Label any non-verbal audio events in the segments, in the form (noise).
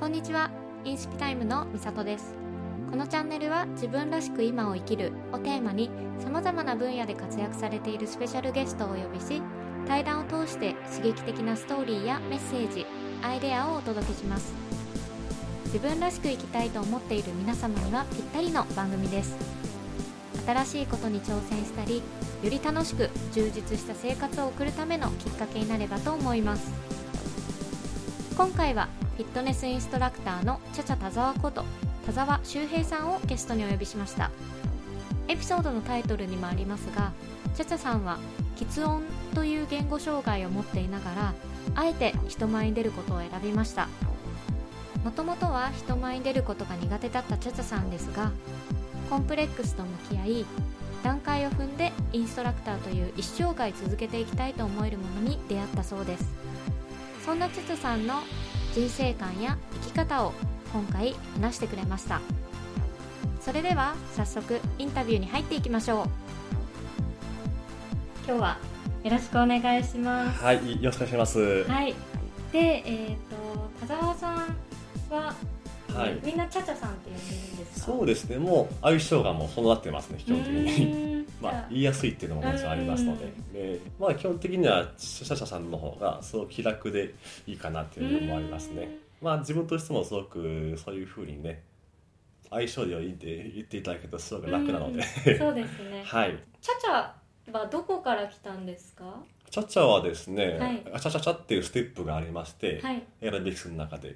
こんにちは。インスピタイムのみさとです。このチャンネルは自分らしく今を生きるをテーマに様々な分野で活躍されているスペシャルゲストをお呼びし対談を通して刺激的なストーリーやメッセージアイデアをお届けします。自分らしく生きたいと思っている皆様にはぴったりの番組です。新しいことに挑戦したりより楽しく充実した生活を送るためのきっかけになればと思います。今回はフィットネスインストラクターのチャチャ田沢こと田沢修平さんをゲストにお呼びしました。エピソードのタイトルにもありますがチャチャさんは喫音という言語障害を持っていながらあえて人前に出ることを選びました。もともとは人前に出ることが苦手だったチャチャさんですがコンプレックスと向き合い段階を踏んでインストラクターという一生涯続けていきたいと思えるものに出会ったそうです。そんなチャチャさんの人生観や生き方を今回話してくれました。それでは早速インタビューに入っていきましょう。今日はよろしくお願いします。はい、よろしくお願いします。はい。でえっ、と田沢さんは、はい。みんなチャチャさんって呼んでるそうですね、もう相性がもうそうなってますね、基本的うに。(laughs) まあ言いやすいっていうのももちろんありますので。うん、でまあ、基本的にはシャシャさんの方がすごく気楽でいいかなっていうのもありますね。まあ、自分としてもすごくそういうふうにね、相性でいいって言っていただけるとすごく楽なので、うん (laughs) そうですね。はい。チャチャはどこから来たんですか？チャチャはですね、はい。チャチャチャっていうステップがありまして、はい。エラビクスの中で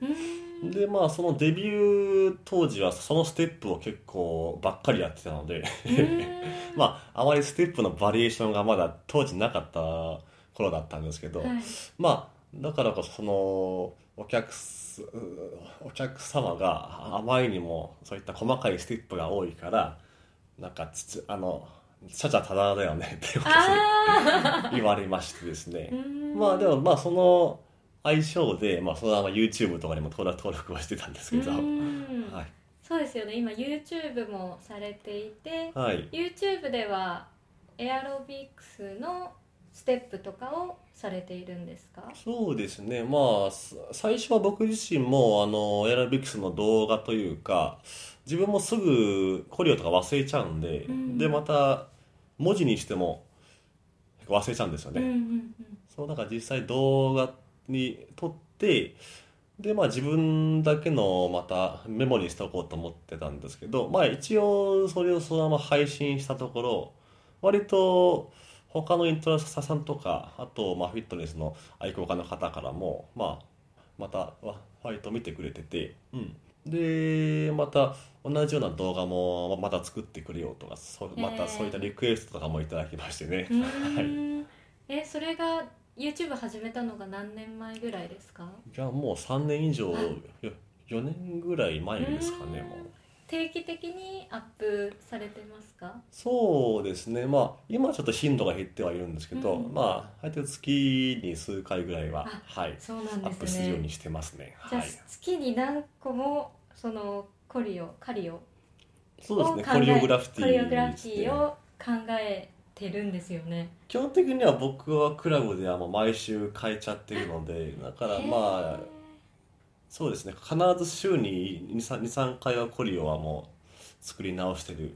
でまあそのデビュー当時はそのステップを結構ばっかりやってたので (laughs) まああまりステップのバリエーションがまだ当時なかった頃だったんですけど、はい。まあだからこそそのお客すお客様があまりにもそういった細かいステップが多いからなんかつつあのちゃちゃただだよねっていうことあで (laughs) 言われましてですね。まあでもまあその相性で、まあ、そのまま YouTube とかにも登録登録はしてたんですけど、はい、そうですよね。今 YouTube もされていてはい、YouTube ではエアロビクスのステップとかをされているんですか？そうですね。まあす最初は僕自身もあのエアロビクスの動画というか自分もすぐコリオとか忘れちゃうんで、うん。でまた文字にしても忘れちゃうんですよね、うんうんそうだから実際動画に撮ってでまあ自分だけのまたメモにしておこうと思ってたんですけどまあ一応それをそのまま配信したところ割と他のイントラスタさんとかあとまあフィットネスの愛好家の方からもまあまたわ割と見てくれてて、うん、でまた同じような動画もまた作ってくれよとかそうまたそういったリクエストとかもいただきましてね、うん。うーんえそれが YouTube 始めたのが何年前ぐらいですか？じゃあもう3年以上はいよ4年ぐらい前ですかねうん。もう。定期的にアップされてますか？そうですね。まあ今はちょっと頻度が減ってはいるんですけど、うん。まあ大体月に数回ぐらいはあはいそうなんアップですねするようにしてますね。じゃあはい。月に何個もそのコリオカリオそうですね。コリオグラフィティコリオグラフィですねティを考えてるんですよね。基本的には僕はクラブではもう毎週変えちゃってるのでだからまあそうですね。必ず週に23回はコリオはもう作り直してる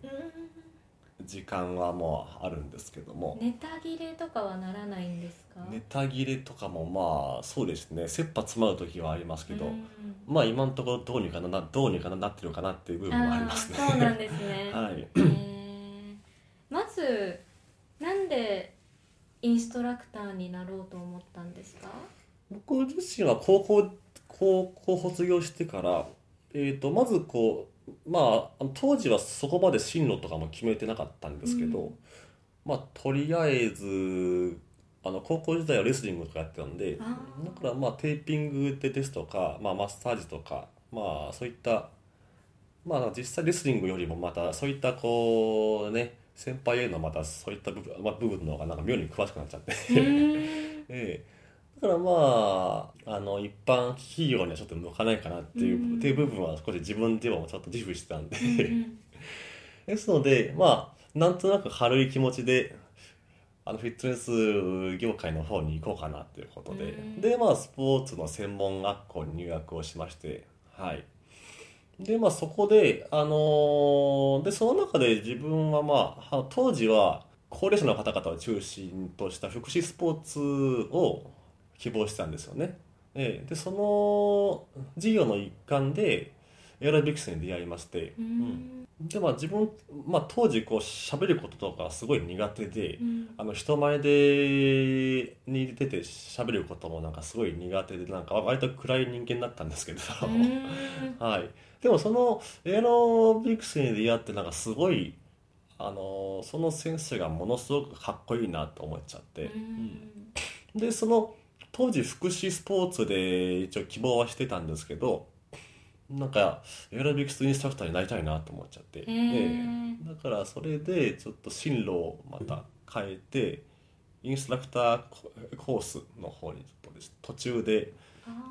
時間はもうあるんですけども、うんネタ切れとかはならないんですか？ネタ切れとかもまあそうですね。切羽詰まる時はありますけど、うんまあ今のところどうにかなどうにかなってるかなっていう部分もありますね。そうなんですね。(laughs) はい。まずなんでインストラクターになろうと思ったんですか？僕自身は高校高校卒業してから、えー、とまずこうまあ当時はそこまで進路とかも決めてなかったんですけど、うん。まあとりあえずあの高校時代はレスリングとかやってたんでだからまあテーピングでですとか、まあ、マッサージとかまあそういったまあ実際レスリングよりもまたそういったこうね先輩へのまたそういった部分, (laughs) まあ、部分の方がなんか妙に詳しくなっちゃって。うー。ん (laughs) ええ、だからまああの一般企業にはちょっと向かないかなっていう,、うん。っていう部分は少し自分でもちょっと自負してたんで、うん (laughs) ですのでまあなんとなく軽い気持ちであのフィットネス業界の方に行こうかなということで、うん。でまあスポーツの専門学校に入学をしましてはいでまあそこであのーでその中で自分はまあは当時は高齢者の方々を中心とした福祉スポーツを希望してたんですよね。ええ。でその事業の一環でエアロビクスに出会いまして、ううん。ん。でまあ自分、まあ、当時こう喋ることとかすごい苦手で、うん。あの人前でに出て喋ることもなんかすごい苦手でなんか割と暗い人間だったんですけど、うん。(laughs) はい、でもそのエアロビクスに出会ってなんかすごいあのその先生がものすごくかっこいいなと思っちゃって、うん。でその当時福祉スポーツで一応希望はしてたんですけどなんかエアロビクスインストラクターになりたいなと思っちゃって、だからそれでちょっと進路をまた変えてインストラクターココースの方にちょっとです。途中で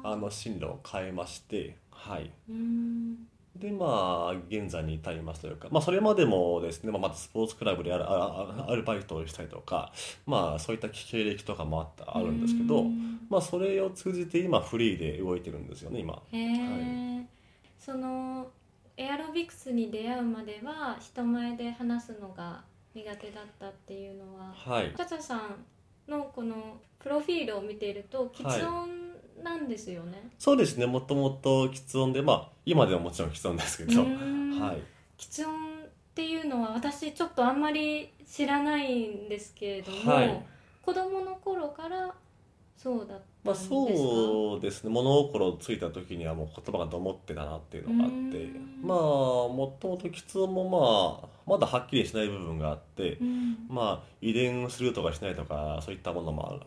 ああの進路を変えましてはい。うん。でまあ現在に至りますというか、まあ、それまでもですね、まあ、またスポーツクラブであるああアルバイトをしたりとか、まあ、そういった経歴とかもあったあるんですけど、うん。まあ、それを通じて今フリーで動いてるんですよね今。へえ、そのエアロビクスに出会うまでは人前で話すのが苦手だったっていうのははい。チャチャさんのこのプロフィールを見ていると喫音なんですよね、そうですね。もともと喫音でまあ今ではもちろん喫音ですけど、うん。はい。喫音っていうのは私ちょっとあんまり知らないんですけれども、はい。子供の頃からそうだったまあ、んですか、そうですね。物心ついた時にはもう言葉がどもってたなっていうのがあって。うん。まあもともと喫音もまあまだはっきりしない部分があってうん。まあ遺伝するとかしないとかそういったものもある。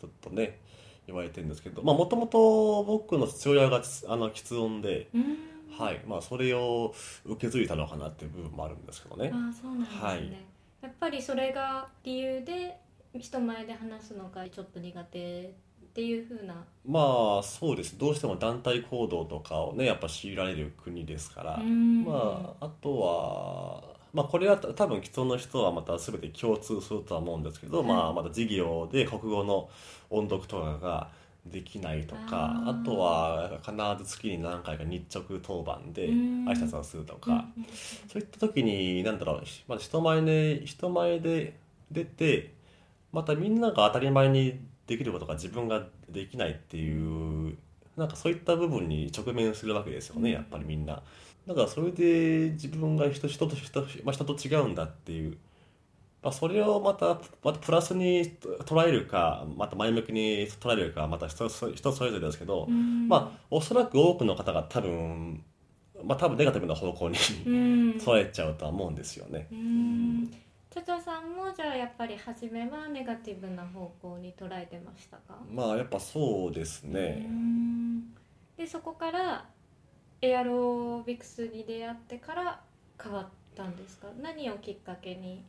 ちょっとね言われてるんですけどまあもともと僕の父親があの喫音でうん。はい。まあそれを受け継いだのかなっていう部分もあるんですけどね。ああそうなんですね、はい。やっぱりそれが理由で人前で話すのがちょっと苦手っていう風な。まあそうです。どうしても団体行動とかをねやっぱ強いられる国ですから、うん。まああとはまあこれはた多分既存の人はまた全て共通するとは思うんですけど、はいまあまた授業で国語の音読とかができないとかあとは必ず月に何回か日直当番でうん。挨拶をするとか、そういった時に何だろう、まあ、人前で人前で出てまたみんなが当たり前にできることが自分ができないっていうなんかそういった部分に直面するわけですよね、うん。やっぱりみんなだからそれで自分が人人と人,、まあ、人と違うんだっていう、まあ、それをまたまたプラスに捉えるかまた前向きに捉えるかまた人それぞれですけど、うん。まあおそらく多くの方が多分まあ多分ネガティブな方向にうん。(laughs) 捉えちゃうとは思うんですよね。うん。チャチャさんもじゃあやっぱり初めはネガティブな方向に捉えてましたか？まあやっぱそうですうね。ん。でそこからエアロビクスに出会ってから変わったんですか？何をきっかけに？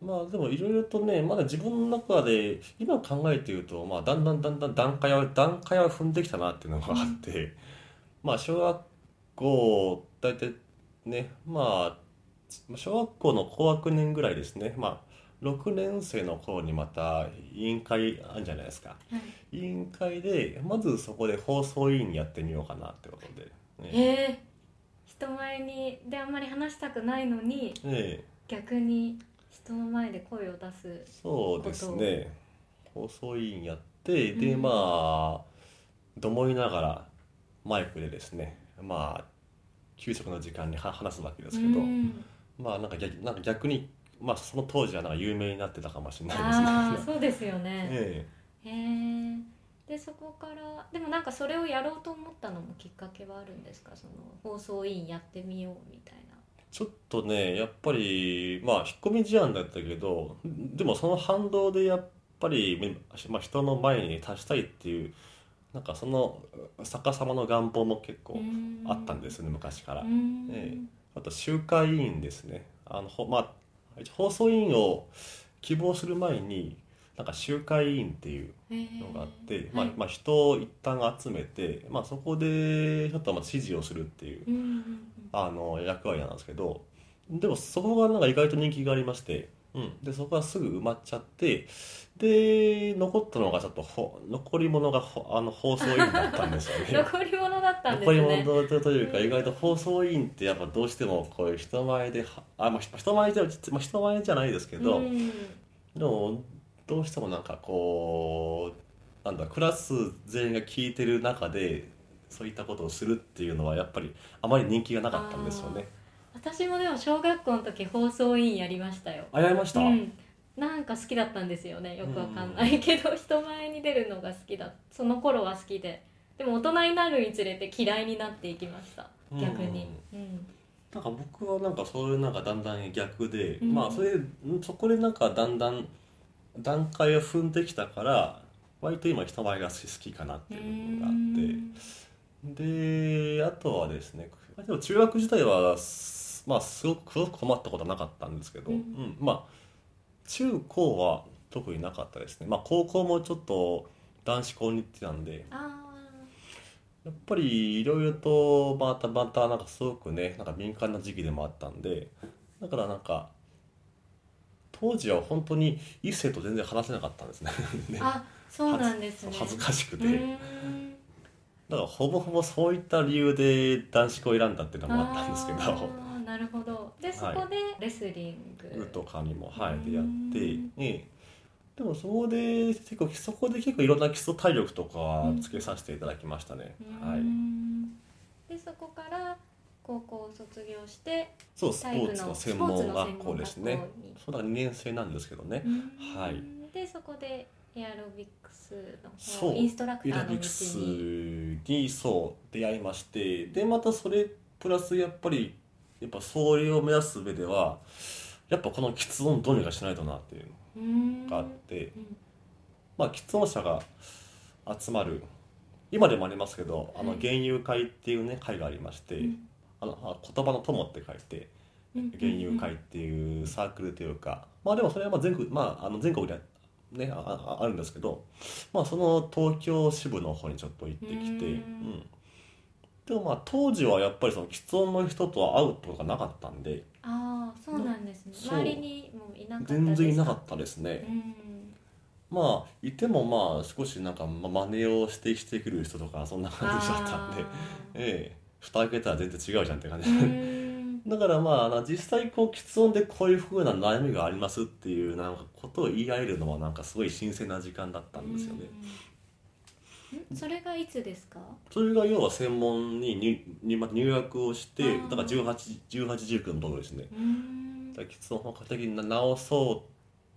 まあでもいろいろとねまだ自分の中で今考えているとまあだんだんだんだん段階は段階は踏んできたなっていうのがあって、まあ小学校大体ねまあ小学校の高学年ぐらいですね。まあ6年生の頃にまた委員会あるんじゃないですか。はい。委員会でまずそこで放送委員やってみようかなってことで、ね。へえ人前にであんまり話したくないのにええ。逆に人の前で声を出すそうですね。放送委員やってで、うん。まあどもいながらマイクでですねまあ給食の時間には話すわけですけど、うん。まあなんか逆なんか逆に、まあ、その当時はなんか有名になってたかもしれないああですね。そうですよね。(laughs) えへえでそこからでもなんかそれをやろうと思ったのもきっかけはあるんですか？その放送委員やってみようみたいな。えちょっとねやっぱりまあ引っ込み思案だったけどでもその反動でやっぱり、まあ、人の前に立ちたいっていうなんかその逆さまの願望も結構あったんですね昔から。うん。ええ。あと集会委員ですね。あのほ、まあ、放送委員を希望する前になんか集会委員っていうのがあって、まあまあ、人を一旦集めて、まあ、そこでちょっとまあ指示をするっていうあの役割なんですけどでもそこがなんか意外と人気がありましてうん、でそこはすぐ埋まっちゃってで残ったのがちょっとほ残り物がほあの放送委員だったんですよね。(laughs) 残り物だったんです残りね物というかうん意外と放送委員ってやっぱどうしてもこういう人前ではあ、まあ、人前じゃ、まあ、人前じゃないですけど、うん。でもどうしてもなんかこうなんだクラス全員が聞いてる中でそういったことをするっていうのはやっぱりあまり人気がなかったんですよね。私もでも小学校の時放送委員やりましたよ。あやりました、うん。なんか好きだったんですよね。よくわかんないけど、人前に出るのが好きだ。その頃は好きで。でも大人になるにつれて嫌いになっていきました。逆に。うん。なんか僕はなんかそういうなんかだんだん逆で、うん。まあそれんそこでなんかだんだん段階を踏んできたから割と今人前が好きかなっていうのがあって。であとはですねでも中学時代はすまあすごく困ったことはなかったんですけど、うん。うんまあ中高は特になかったですね。まあ高校もちょっと男子校に行ってたんであやっぱりいろいろとまたまたなんかすごくねなんか敏感な時期でもあったんでだからなんか当時は本当に一世と全然話せなかったんですね。(laughs) ね。ーあそうなんですね。恥ずかしくて、だからほぼほぼそういった理由で男子校を選んだっていうのもあったんですけど。なるほど。でそこでレスリング、とかにもはいうん。でやって、ええでもそこで結構そこで結構いろんな基礎体力とかつけさせていただきましたね、はい。んでそこから高校を卒業してそうスポーツの専門学校ですね。そうだ2年生なんですけどね、はい。でそこでエアロビクスのそう。インストラクイターの道ラビクスににそう出会いまして。でまたそれプラスやっぱりやっぱそれを目指す上ではやっぱこの喫音どうにかしないとなっていうのがあって、うん。まあ喫音者が集まる。今でもありますけどあのはい。原油会っていうね会がありまして、うんあのあ言葉の友って書いてうん原油会っていうサークルというか、まあでもそれはまあ全国,、まあ、あの全国で、ね、あああるんですけど、まあ、その東京支部の方にちょっと行ってきて、うん。うん。でもまあ当時はやっぱりその喫音の人とは会うことがなかったんでああそうなんですね。周りにもういなかった全然いなかっったですね。まあいてもまあ少しなんかま真似をしてしてくる人とかそんな感じだったんであええ蓋開けたら全然違うじゃんって感じ。(laughs) だからまあ実際こう喫音でこういうふうな悩みがありますっていうなんかことを言い合えるのはなんかすごい新鮮な時間だったんですよね。それがいつですか？それが要は専門に入にま入学をしてだから1819のところですね。だから喫音を本格的に直そ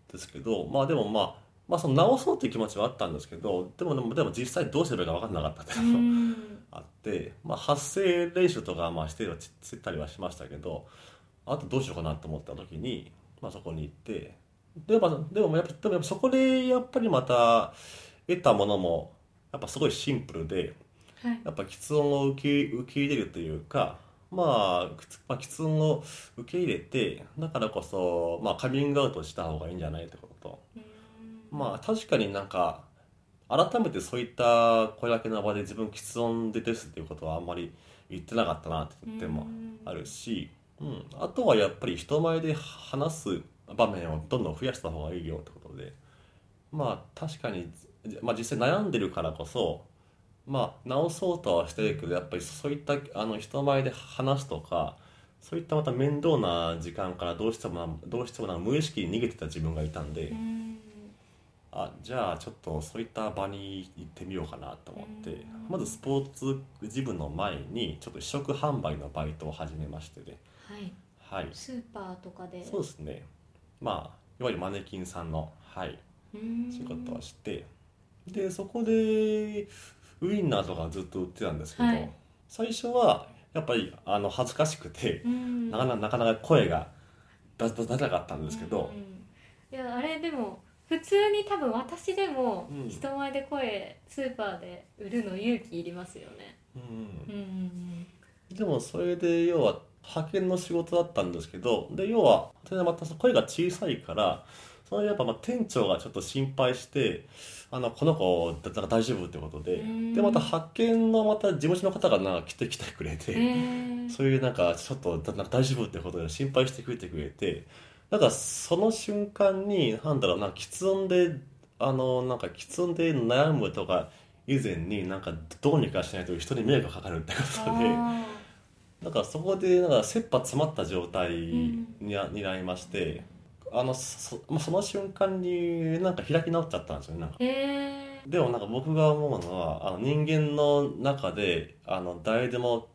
うですけどまあでもまあまあその直そうっていう気持ちはあったんですけどでもでもでも実際どうすればいいか分かんなかったってういうのがん。(laughs) あって、まあ、発声練習とかまあしてはつったりはしましたけどあとどうしようかなと思った時に、まあ、そこに行ってで,、まあ、でもやっぱでもそこでやっぱりまた得たものもやっぱすごいシンプルではい。やっぱ喫音を受け受け入れるというか、まあ、まあ喫音を受け入れてだからこそ、まあ、カミングアウトした方がいいんじゃないってこと。と。まあ確かになんか改めてそういった声掛けの場で自分喫音でですっていうことはあんまり言ってなかったなって言ってもあるし、うん、あとはやっぱり人前で話す場面をどんどん増やした方がいいよってことでまあ確かに、まあ、実際悩んでるからこそまあ直そうとはしてるけどやっぱりそういったあの人前で話すとかそういったまた面倒な時間からどうしてもどうしてもな無意識に逃げてた自分がいたんで。うんあじゃあちょっとそういった場に行ってみようかなと思って。うん。まずスポーツジムの前にちょっと試食販売のバイトを始めましてね。はい。はい。スーパーとかで？そうですね。まあいわゆるマネキンさんの、はい、うん。仕事をして。でそこでウインナーとかずっと売ってたんですけど、はい。最初はやっぱりあの恥ずかしくてうん。なかなかなかなか声が出出せなかったんですけど、うん。いやあれでも普通に多分私でもうん。人前で声スーパーで売るの勇気いりますよね。うんうんうん。でもそれで要は派遣の仕事だったんですけどで要はそれでまた声が小さいからそれやっぱまあ店長がちょっと心配してあのこの子だったら大丈夫ってことでうん。でまた派遣のまた事務所の方がなんか来てきてくれうんて、そういうなんかちょっとだなんか大丈夫ってことで心配してくれてくれてだからその瞬間になんだろうな喫音であのなんか喫音で悩むとか以前になんかどうにかしないと人に迷惑がかかるってことであだからそこでなんか切羽詰まった状態に,、うん。になりましてあのそそその瞬間になんか開き直っちゃったんですよねなんか。ー。へでもなんか僕が思うのはあの人間の中であの誰でも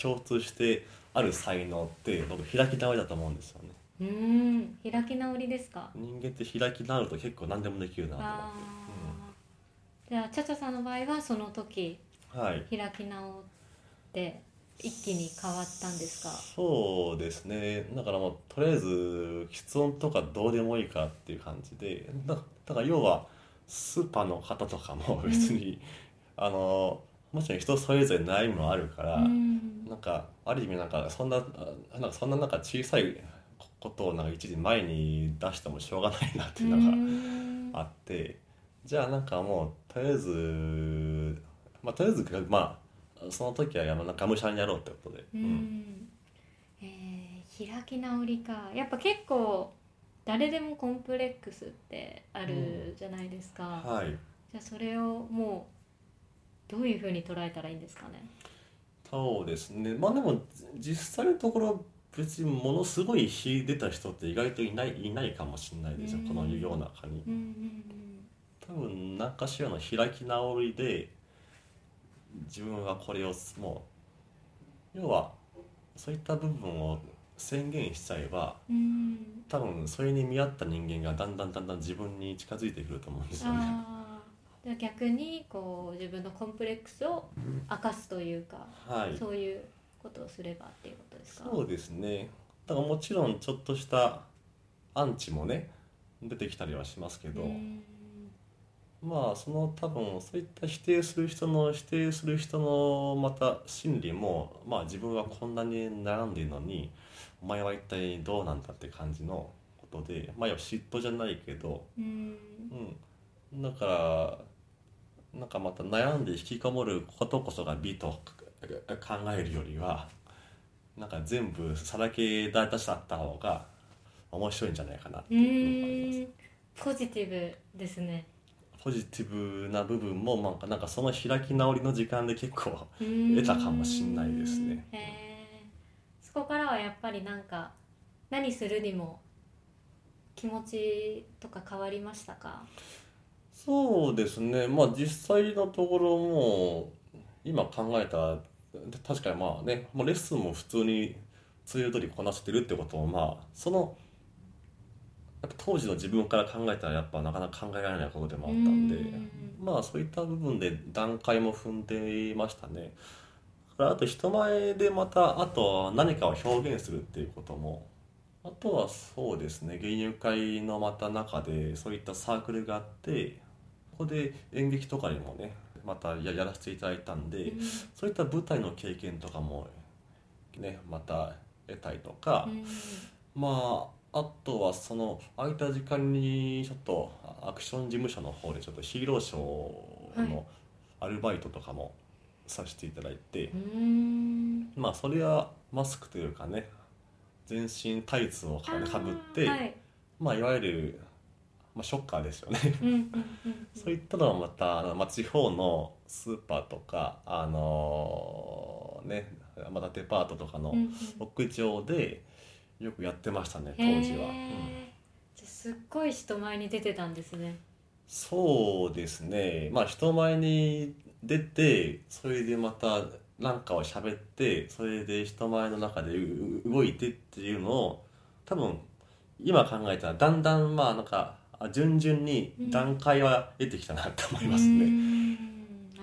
共通してある才能って僕開き直りだと思うんですよね。ーうん開き直りですか？人間って開き直ると結構何でもできるなと思あー。じゃあチャチャさんの場合はその時って、はい。開き直って一気に変わったんですか？そうですね。だからもうとりあえず喫音とかどうでもいいかっていう感じでだだから要はスーパーの方とかも別に、あのもちろん人それぞれ悩みもあるから、うん。なんかある意味なんかそんなあなんかそんななんか小さいことをなんか一時前に出してもしょうがないなっていうのがあってじゃあなんかもうとりあえずまあとりあえずまあその時はがむしゃらにやろうってことで、ううん。んえー開き直りか。やっぱ結構誰でもコンプレックスってあるじゃないですか、はい。じゃあそれをもうどういうふうに捉えたらいいんですかね。そうですね。まあでも実際のところ別にものすごい秀でた人って意外といないいないかもしれないですよ、うん。この世の中に。うんうん多分何かしらの開き直りで自分はこれをもう要はそういった部分を宣言しちゃえばうん。うん多分それに見合った人間がだんだんだんだん自分に近づいてくると思うんですよね。逆にこう自分のコンプレックスを明かすというか、はい。そういうことをすればっていうことですか？そうですね。だからもちろんちょっとしたアンチもね出てきたりはしますけど、うんまあその多分そういった否定する人の否定する人のまた心理もまあ自分はこんなに悩んでいるのにお前は一体どうなんだって感じのことでまあ嫉妬じゃないけど、うん。うん、だからなんかまた悩んで引きこもることこそが美と考えるよりはなんか全部さらけ出した方が面白いんじゃないかなってういうのがあります。ん。ポジティブですね。ポジティブな部分もなんかなんかその開き直りの時間で結構得得たかもしんないですね。そこからはやっぱりなんか何するにも気持ちとか変わりましたか？そうですね。まあ実際のところも今考えたら確かにまあねもうレッスンも普通に通常通りこなしてるってこともまあそのやっぱ当時の自分から考えたらやっぱなかなか考えられないことでもあったんでうん。まあそういった部分で段階も踏んでいましたね。あと人前でまたあと何かを表現するっていうこともあとはそうですね芸友会のまた中でそういったサークルがあってここで演劇とかにもねまたややらせていただいたんで、うん。そういった舞台の経験とかもねまた得たりとか、うん。まああとはその空いた時間にちょっとアクション事務所の方でちょっとヒーローショーはい。のアルバイトとかもさせていただいて、うん。まあそれはマスクというかね全身タイツをかかぶってはい。まあいわゆる、まあ、ショッカーですよね。うんうんうん (laughs) そういったのはまたあの、まあ、地方のスーパーとかあのねまたデパートとかのうんうん。屋上でよくやってましたね当時は。うん。へーじゃあすっごい人前に出てたんですね。そうですね。まあ人前に出てそれでまた何かを喋ってそれで人前の中でう動いてっていうのを多分今考えたらだんだんまあなんかあ順々に段階は得てきたなと思いますね。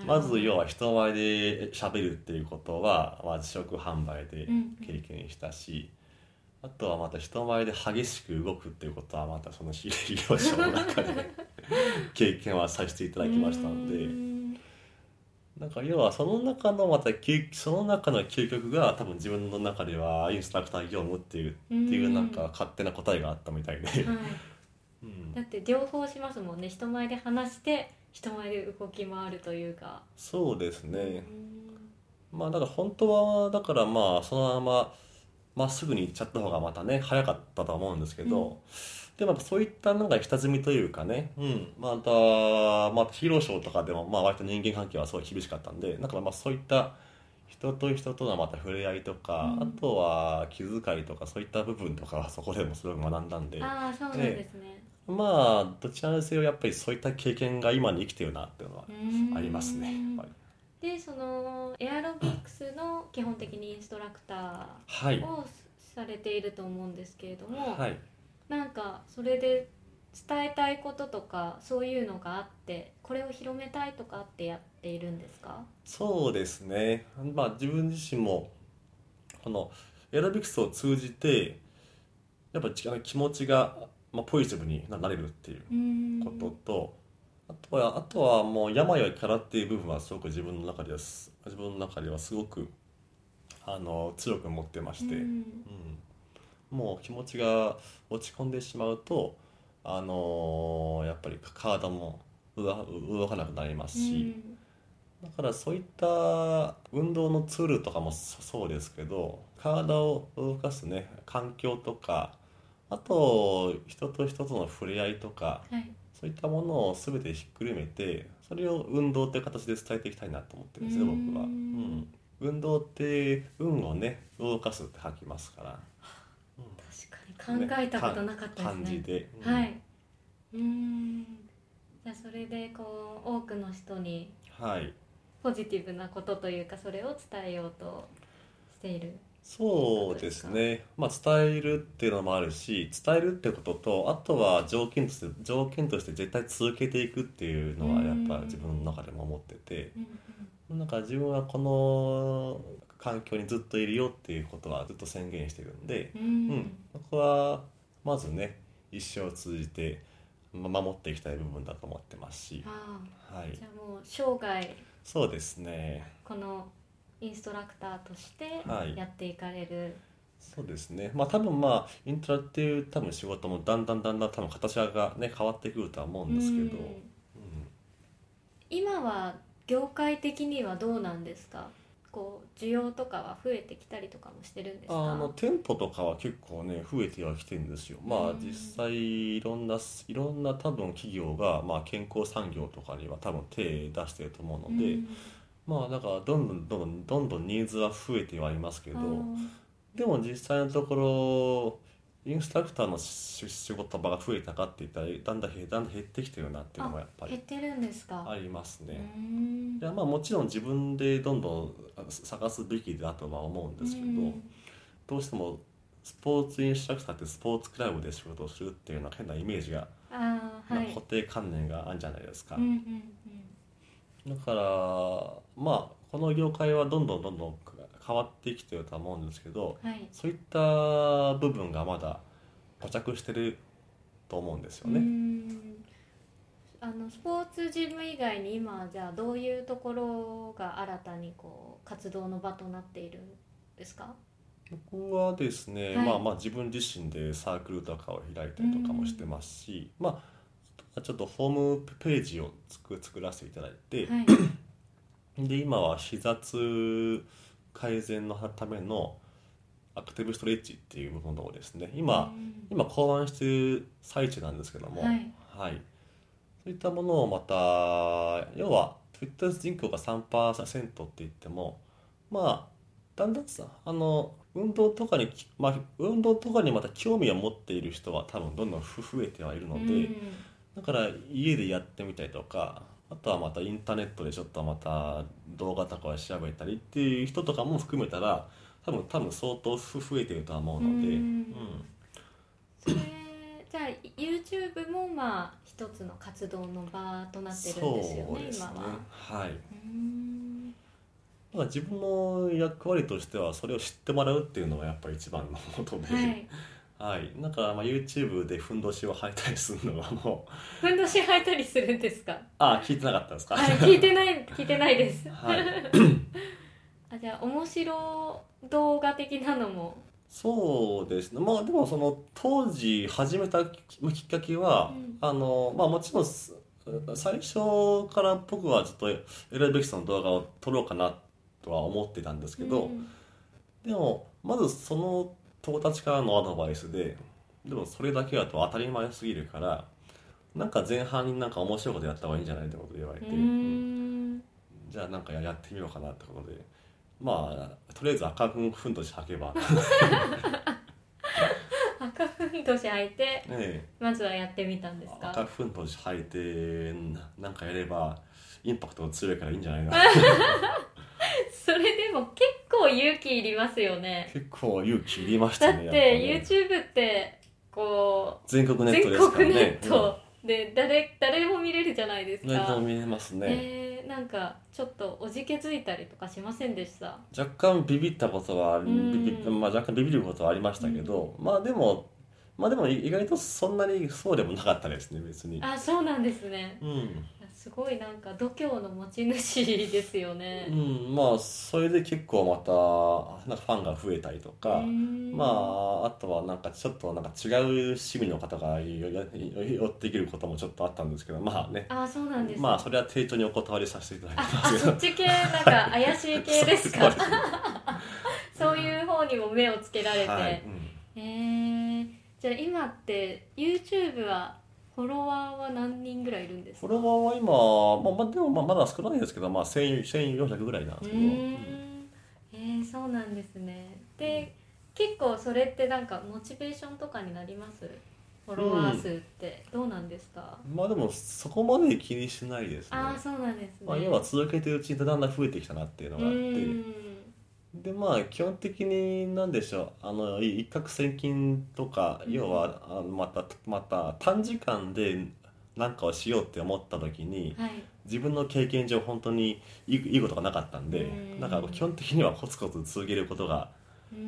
まず要はは人前で喋るっていうことはまず食販売でうん経験したし、あとはまた人前で激しく動くっていうことはまたその医療所の中で (laughs) 経験はさせていただきましたので。なんか要はその中のまた究その中の究極が多分自分の中ではインストラクター業務っていうっていうなんか勝手な答えがあったみたいで、はいうん。だって両方しますもんね。人前で話して人前で動き回るというか。そうですね。うん。まあだから本当はだからまあそのまままっすぐに行っちゃった方がまたね早かったとは思うんですけど、でもやっぱそういったなんか下積みというかね、うん、また、まあ、ヒーローショーとかでも、まあ、割と人間関係はすごい厳しかったんで。だからまあそういった人と人とのまた触れ合いとか、うん。あとは気遣いとかそういった部分とかはそこでもすごく学んだんで。ああそうなんですね、まあどちらにせよやっぱりそういった経験が今に生きてるなっていうのはありますね。でそのエアロビクスの基本的にインストラクタはい。ーをされていると思うんですけれども、はい。なんかそれで伝えたいこととかそういうのがあってこれを広めたいとかってやっているんですか？そうですね、まあ、自分自身もこのエアロビクスを通じてやっぱり気持ちが、まあ、ポジティブになれるっていうことと、あとはあとはもう病はからっていう部分はすごく自分の中ではす自分の中ではすごくあの強く持ってまして、うん。うん。もう気持ちが落ち込んでしまうと、あのやっぱり体も動動かなくなりますし。だからそういった運動のツールとかもそそうですけど体を動かすね環境とかあと人と人との触れ合いとかうんはい。そういったものを全てひっくるめてそれを運動という形で伝えていきたいなと思ってるんですようーん。僕は、うん、運動って運をね動かすって書きますから、確かに。考えたことなかったですね感じで、うん。はい。うーん。じゃあそれでこう多くの人にはい。ポジティブなことというかそれを伝えようとしている。そうですね、まあ、伝えるっていうのもあるし伝えるってこととあとは条件として条件として絶対続けていくっていうのはやっぱ自分の中でも思っててうんなんか自分はこの環境にずっといるよっていうことはずっと宣言してるんで、うん。そこはまずね一生を通じてま守っていきたい部分だと思ってますし、はい。じ、ゃあもう生涯そうですね。このインストラクターとしてはい。やっていかれる。そうですね。まあ多分まあイントラっていう多分仕事もだんだんだんだん多分形がね変わってくるとは思うんですけど、うん。うん今は業界的にはどうなんですか？こう需要とかは増えてきたりとかもしてるんですか？あの店舗とかは結構ね増えてはきてるんですよ。まあうん。実際いろんないろんな多分企業が、まあ、健康産業とかには多分手出してると思うので、うんまあだからどんどんどんどんどんどんニーズは増えてはいますけど、でも実際のところインストラクターの仕仕事場が増えたかって言ったらだんだん減だんだん減ってきてるなっていうのもやっぱり減ってるんですか？ありますうね。んいやまあもちろん自分でどんどんあ探すべきだとは思うんですけど、うんどうしてもスポーツインストラクターってスポーツクラブで仕事をするっていうのは変なイメージが、はいまあ固。定観念があるんじゃないですか、うんうんだからまあこの業界はどんどんどんどん変わってきてるとは思うんですけどうん。はい。そういった部分がまだ固着してると思うんですようね。んあのスポーツジム以外に今じゃあどういうところが新たにこう活動の場となっているんですか？僕はですね、はいまあまあ自分自身でサークルとかを開いたりとかもしてますし、まあちょっとホームページを作作らせていただいて、はい。(coughs) で今は膝痛改善のためのアクティブストレッチっていうものをですね。今、うん。今考案している最中なんですけども、はい。はい。そういったものをまた要はフィットネス人口が3%って言ってもまあだんだんさあの運動とかにき、まあ、運動とかにまた興味を持っている人は多分どんどんふ増えてはいるので、うん。だから家でやってみたりとかあとはまたインターネットでちょっとまた動画とかを調べたりっていう人とかも含めたら多分多分相当ふ増えてるとは思うので、うん。うん。それじゃあ YouTube もまあ一つの活動の場となってるんですよねね今は。はい。うん。だから自分の役割としてはそれを知ってもらうっていうのがやっぱり一番のことで、はい。はい、なんかまあ YouTube でふんどしを履いたりするのがもう (laughs) ふんどし履いたりするんですか？あ聞いてなかったですか？はい、聞いてない聞いてないです。はい (laughs) あじゃあ面白動画的なのも？そうですねまあでもその当時始めたききっかけは、うんあのまあもちろんす最初から僕はちょっとエレベキスの動画を撮ろうかなとは思ってたんですけど、うんでもまずその友達からのアドバイスででもそれだけだと当たり前すぎるからなんか前半になんか面白いことやった方がいいんじゃないってことで言われて、じゃあなんかややってみようかなってことでまあとりあえず赤くんふんとして履けば。赤ふんとし履いてねまずはやってみたんですか？赤ふんとして履いてななんかやればインパクトが強いからいいんじゃないか (laughs) それでも結構勇気いりますよね。結構勇気いりましたねだって、ね。YouTube ってこう全国ネッ全トですから国ネねット。で誰誰でも見れるじゃないですうん何でもか、見えますね、えー、なんかちょっとおじけづいたりとかしませんでした？若干ビビったことはビん。ビ、まあ、若干ビビることはありましたけど、まあでもまあでも意外とそんなにそうでもなかったですね別に。あそうなんですね。うん、すごいなんか度胸の持ち主ですよね。うん、まあそれで結構またなんかファンが増えたりとか、まああとはなんかちょっとなんか違う趣味の方が寄ってくることもちょっとあったんですけどまあね。あそうなんですね。まあそれは丁重にお断りさせていただきあます。けどあそっち系なんか怪しい系ですか？(laughs) そういう方にも目をつけられて、はい、うん。へえじゃあ今って YouTube はフォロワーは何人ぐらいいるんですか？フォロワーは今、まあ、まあでもまあまだ少ないですけど、まあ、1000 1400ぐらいなんですけど、うーん。えー、そうなんですね。で結構それってなんかモチベーションとかになります？フォロワー数って。どうなんですか、まあでもそこまで気にしないですね。ああそうなんですね。まあ、要は続けてるうちにだんだん増えてきたなっていうのうがあってでまあ基本的に何でしょうあのい一攫千金とかうん。要はあのまたまた短時間で何かをしようって思った時にはい。自分の経験上本当にいいいいことがなかったんでうん。だから基本的にはコツコツ続けることが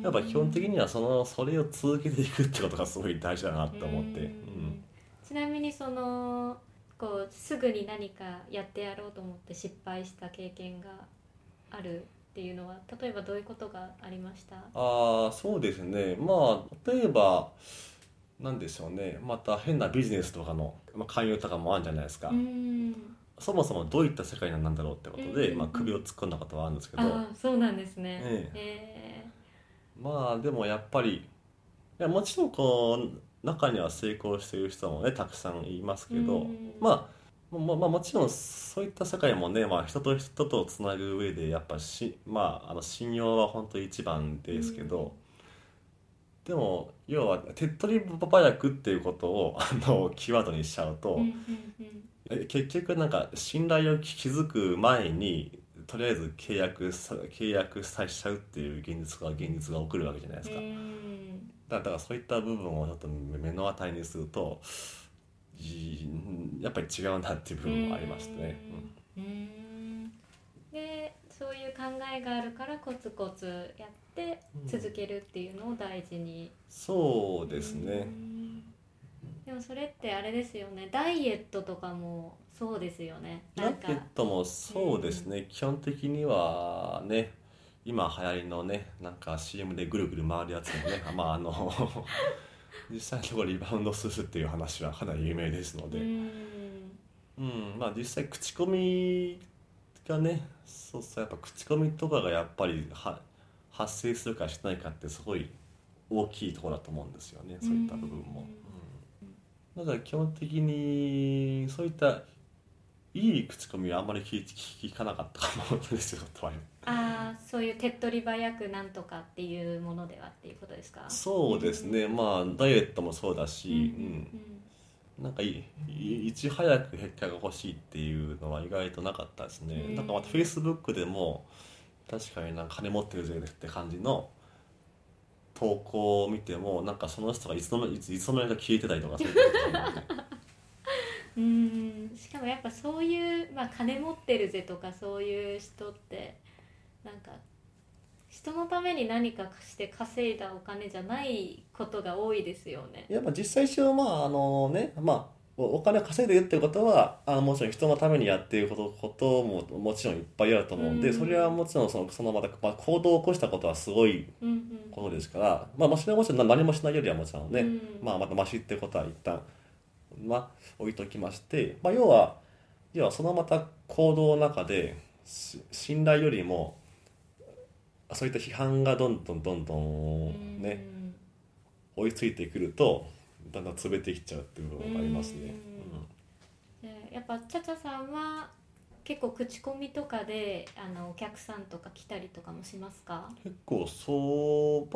やっぱ基本的にはそのそれを続けていくってことがすごい大事だなって思って、ううんん、ちなみにそのこうすぐに何かやってやろうと思って失敗した経験がある？っていうのは例えばどういうことがありました？ああそうですね。まあ例えばなんでしょうね。また変なビジネスとかの、まあ、勧誘とかもあるんじゃないですか、そもそもどういった世界なんだろうってことで、うん。まあ、首を突っ込んだことはあるんですけど、そうなんですね。ええ。まあでもやっぱりいやもちろんこう中には成功している人もねたくさんいますけど、うん。まあまあまあ、もちろんそういった世界もね、まあ、人と人とつなぐ上でやっぱし、まあ、あの信用は本当一番ですけど、でも要は手っ取り早くっていうことをあのキーワードにしちゃうと、結局なんか信頼を築く前にとりあえず契約さ契約さしちゃうっていう現実が現実が起こるわけじゃないですか。うん。だだからそういった部分をちょっと目の当たりにするといやっぱり違うなっていう部分もありましたね。うー。ん。でそういう考えがあるからコツコツやって続けるっていうのを大事に、そうですうね。ん。でもそれってあれですよね。ダイエットとかもそうですよね。なんか。ラケットもそうですね、基本的にはね今流行りのねなんか CM でぐるぐる回るやつもね (laughs) まああの実際のところリバウンドするっていう話はかなり有名ですので、うん。うん、まあ実際口コミがねそうそうやっぱ口コミとかがやっぱりは発生するかしないかってすごい大きいところだと思うんですよねそういった部分も、うん。だから基本的にそういったいい口コミはあんまり聞かなかったかもですよとはああそういう手っ取り早くなんとかっていうものではっていうことですか？そうですね、まあダイエットもそうだし、うん。うん。なんかいいいち早く結果が欲しいっていうのは意外となかったですね、うん。なんかまたフェイスブックでも確かになんか金持ってるぜって感じの投稿を見てもなんかその人がいつの間にいついつの間にか消えてたりとかそういうことがあってうん (laughs) うん。しかもやっぱそういう、まあ、金持ってるぜとかそういう人ってなんか人のために何かして稼いだお金じゃないことが多いですよね。やっぱ実際上まああのねまあおお金を稼いでるっていうことはあのもちろん人のためにやっていることことももちろんいっぱいあると思うんで、うんそれはもちろんそのそのまた、まあ、行動を起こしたことはすごいうんうん。ことですから、まあ、もちろんもちろん何もしないよりはもちろんね、うん。まあ、またマシってことは一旦、まあ、置いときまして、まあ、要は要はそのまた行動の中でし信頼よりもそういった批判がどんどんどんどんね、追いついてくるとだんだん潰れてきちゃうっていう部分がありますね。でやっぱチャチャさんは結構口コミとかであのお客さんとか来たりとかもしますか？結構そう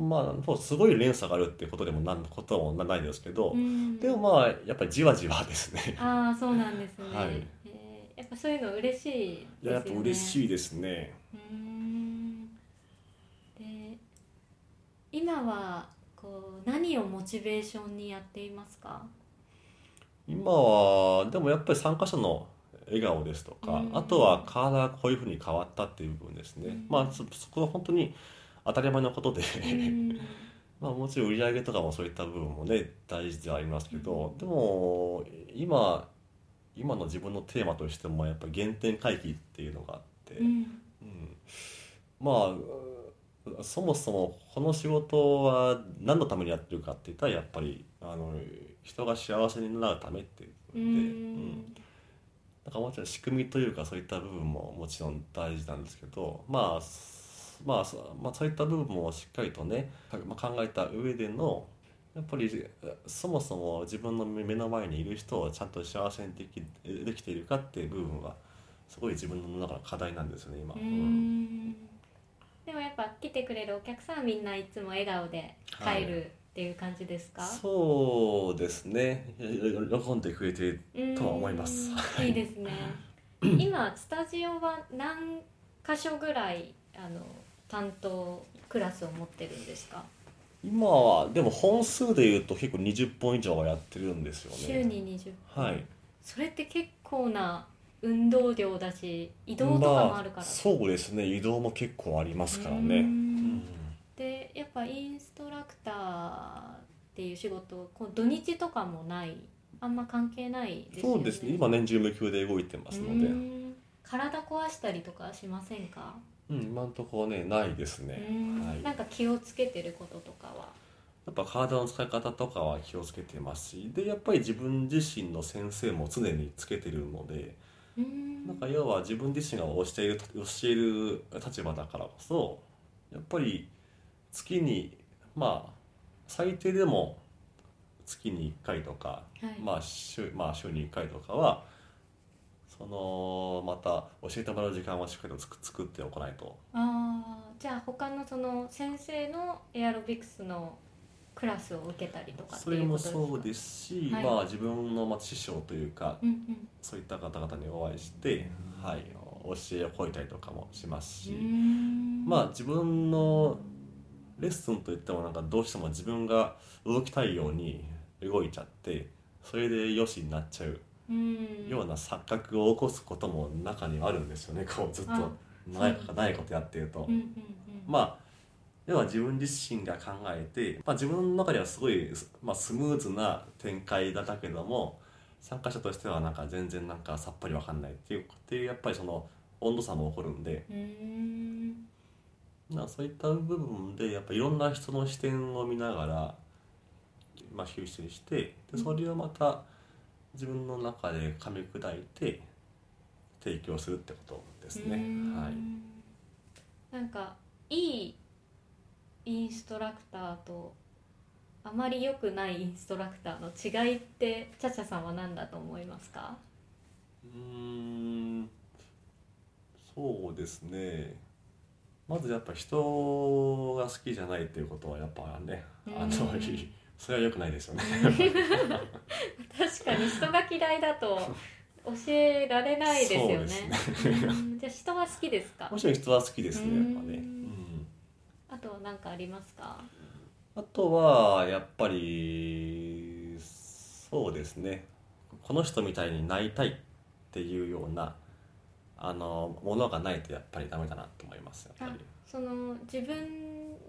まあまあすごい連鎖があるってことでもなんこともないんですけど、うん。でもまあやっぱりじわじわですね。ああそうなんですね、はい。えーやっぱそういうの嬉しいですよね。いややっぱ嬉しいですね。うーん。で今はこう何をモチベーションにやっていますか？今はでもやっぱり参加者の笑顔ですとか、うん。あとは体がこういうふうに変わったっていう部分ですね、うん。まあそそこは本当に当たり前のことで、うん。(laughs) まあもちろん売り上げとかもそういった部分もね大事ではありますけど、でも今今の自分のテーマとしてもやっぱり原点回帰っていうのがあって、うん。うん。まあそもそもこの仕事は何のためにやってるかって言ったらやっぱりあの人が幸せになるためっていう部う分で、うん。ん。なんかもちろん仕組みというかそういった部分ももちろん大事なんですけどまあすまあそまあ、そういった部分もしっかりとね、かまあ、考えた上でのやっぱりそもそも自分の目の前にいる人をちゃんと幸せにできできているかっていう部分はすごい自分の中の課題なんですよね今。ううん。ん。でもやっぱ来てくれるお客さんはみんないつも笑顔で帰るっていう感じですか、そうですね。喜んでくれてとは思います。はい。いいですね。(laughs) 今スタジオは何箇所ぐらいあの担当クラスを持ってるんですか？今はでも本数でいうと結構20本以上はやってるんですよね。週に20分、はい。それって結構な運動量だし移動とかもあるから、まあそうですね。移動も結構ありますからうねん。でやっぱインストラクターっていう仕事こう土日とかもない。あんま関係ないですよね。そうですね。今年中無休で動いてますので、体壊したりとかしませんか、今のところねないですうね、んはい、なんか気をつけてることとかは？やっぱ体の使い方とかは気をつけてますしでやっぱり自分自身の先生も常につけてるのでうん。なんか要は自分自身が教える教える立場だからこそやっぱり月にまあ最低でも月に1回とか、はい。まあ週まあ、週に1回とかはそのまた教えてもらう時間をしっかりとつく作っておかないと。あーじゃあ他のその先生のエアロビクスのクラスを受けたりとかってそれもそうですし、はい。まあ、自分のまあ師匠というかうんうん。そういった方々にお会いして、はい、教えをこいたりとかもしますし。うん。まあ自分のレッスンといってもなんかどうしても自分が動きたいように動いちゃってそれでよしになっちゃううんような錯覚を起こすことも中にはあるんですよね。こうずっとあ長いことやってると。まあ要は自分自身が考えて、まあ、自分の中ではすごい、まあ、スムーズな展開だったけども参加者としてはなんか全然なんかさっぱりわかんないっていうっていうやっぱりその温度差も起こるんで。うん。まあそういった部分でやっぱいろんな人の視点を見ながら、まあ、抽出してでそれをまた自分の中で噛み砕いて提供するってことですね。うん。はい、なんかいいインストラクターとあまり良くないインストラクターの違いってチャチャさんは何だと思いますか？うーんそうですね。まずやっぱ人が好きじゃないっていうことはやっぱねあのうんそれは良くないですよね。確かに人が嫌いだと教えられないですよね。そうですうん。じゃあ人は好きですか？もちろん人は好きですねやっぱね。あとは何かありますか？あとはやっぱりそうですね。この人みたいになりたいっていうようなあのものがないとやっぱりダメだなと思いますやっぱり。その自分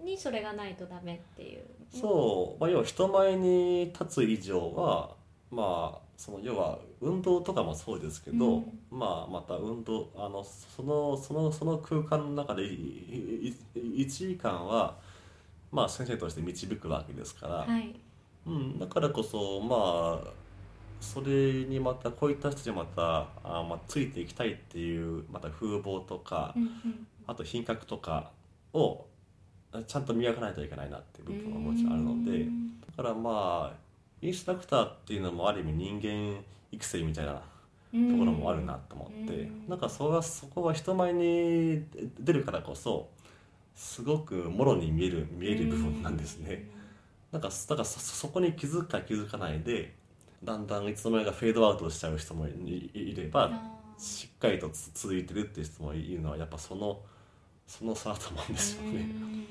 にそれがないとダメっていう。そう、まあ、要は人前に立つ以上はまあその要は運動とかもそうですけど、うん。まあまた運動あのそのそのその空間の中で1時間はまあ先生として導くわけですから、はい。うん、だからこそまあそれにまたこういった人たちにまたあ、まあ、ついていきたいっていうまた風貌とか、うんうんあと品格とかをちゃんと磨かないといけないなっていう部分はもちろんあるのでだからまあインストラクターっていうのもある意味人間育成みたいなところもあるなと思って、うん。なんかそそこは人前に出るからこそすごくもろに見える見える部分なんですね。なんかだからそそこに気づくか気づかないでだんだんいつの間にかフェードアウトしちゃう人もいればしっかりとつ続いてるっていう人もいるのはやっぱそのその差だと思うんですよね。うん。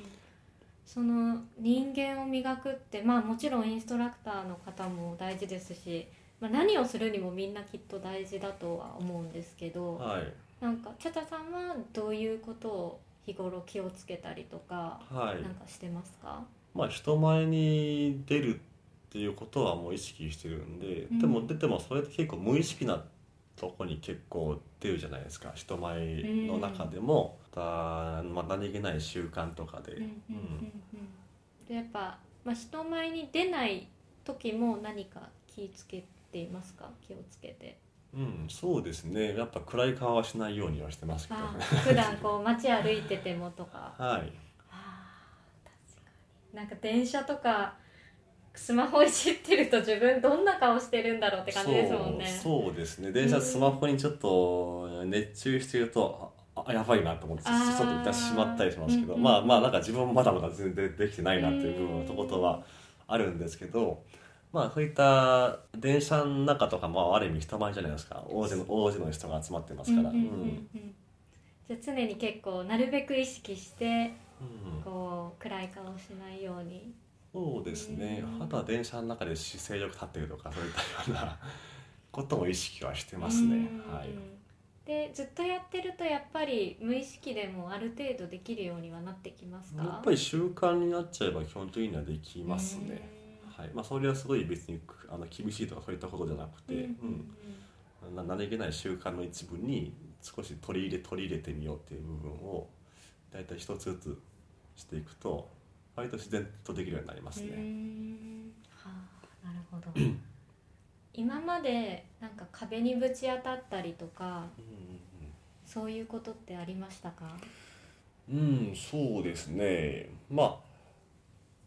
その人間を磨くってまあもちろんインストラクターの方も大事ですし、まあ、何をするにもみんなきっと大事だとは思うんですけどはい。なんかチャチャさんはどういうことを日頃気をつけたりとかはい。なんかしてますか、まあ人前に出るっていうことはもう意識してるんで、うん。でもででもそれって結構無意識なとこに結構出るじゃないですか。人前の中でも、またまあ、何気ない習慣とかで、うんうんやっぱ、まあ、人前に出ない時も何か気をつけていますか？気をつけて。うんそうですね。やっぱ暗い顔はしないようにはしてますけど。あね (laughs) 普段こう街歩いててもとか。はい。あー確かに。なんか電車とかスマホいじってると自分どんな顔してるんだろうって感じですもんね。そうですね。電車スマホにちょっと熱中してるとああやばいなと思ってちょっといってしまったりしますけどうんうん。まあまあなんか自分もまだまだ全然できてないなっていう部分のとことはあるんですけどまあそういった電車の中とかもある意味人前じゃないですか。大勢の大勢の人が集まってますから。うんうんうんうん。じゃあ常に結構なるべく意識してうんうん。こう暗い顔しないようにそうですね。うんあとは電車の中で姿勢よく立ってるとかそういったような (laughs) ことも意識はしてますね。うん。はいでずっとやってるとやっぱり無意識でもある程度できるようにはなってきますか？やっぱり習慣になっちゃえば基本的にはできますね。はい。まあ、それはすごい別にあの厳しいとかそういったことじゃなくて、うんうんな何気ない習慣の一部に少し取り入れ取り入れてみようっていう部分を大体一つずつしていくと割と自然とできるようになりますうね。んはあなるほど。(clears throat) 今までなんか壁にぶち当たったりとかそういうことってありましたか？うん、うんうんそうですね。まあ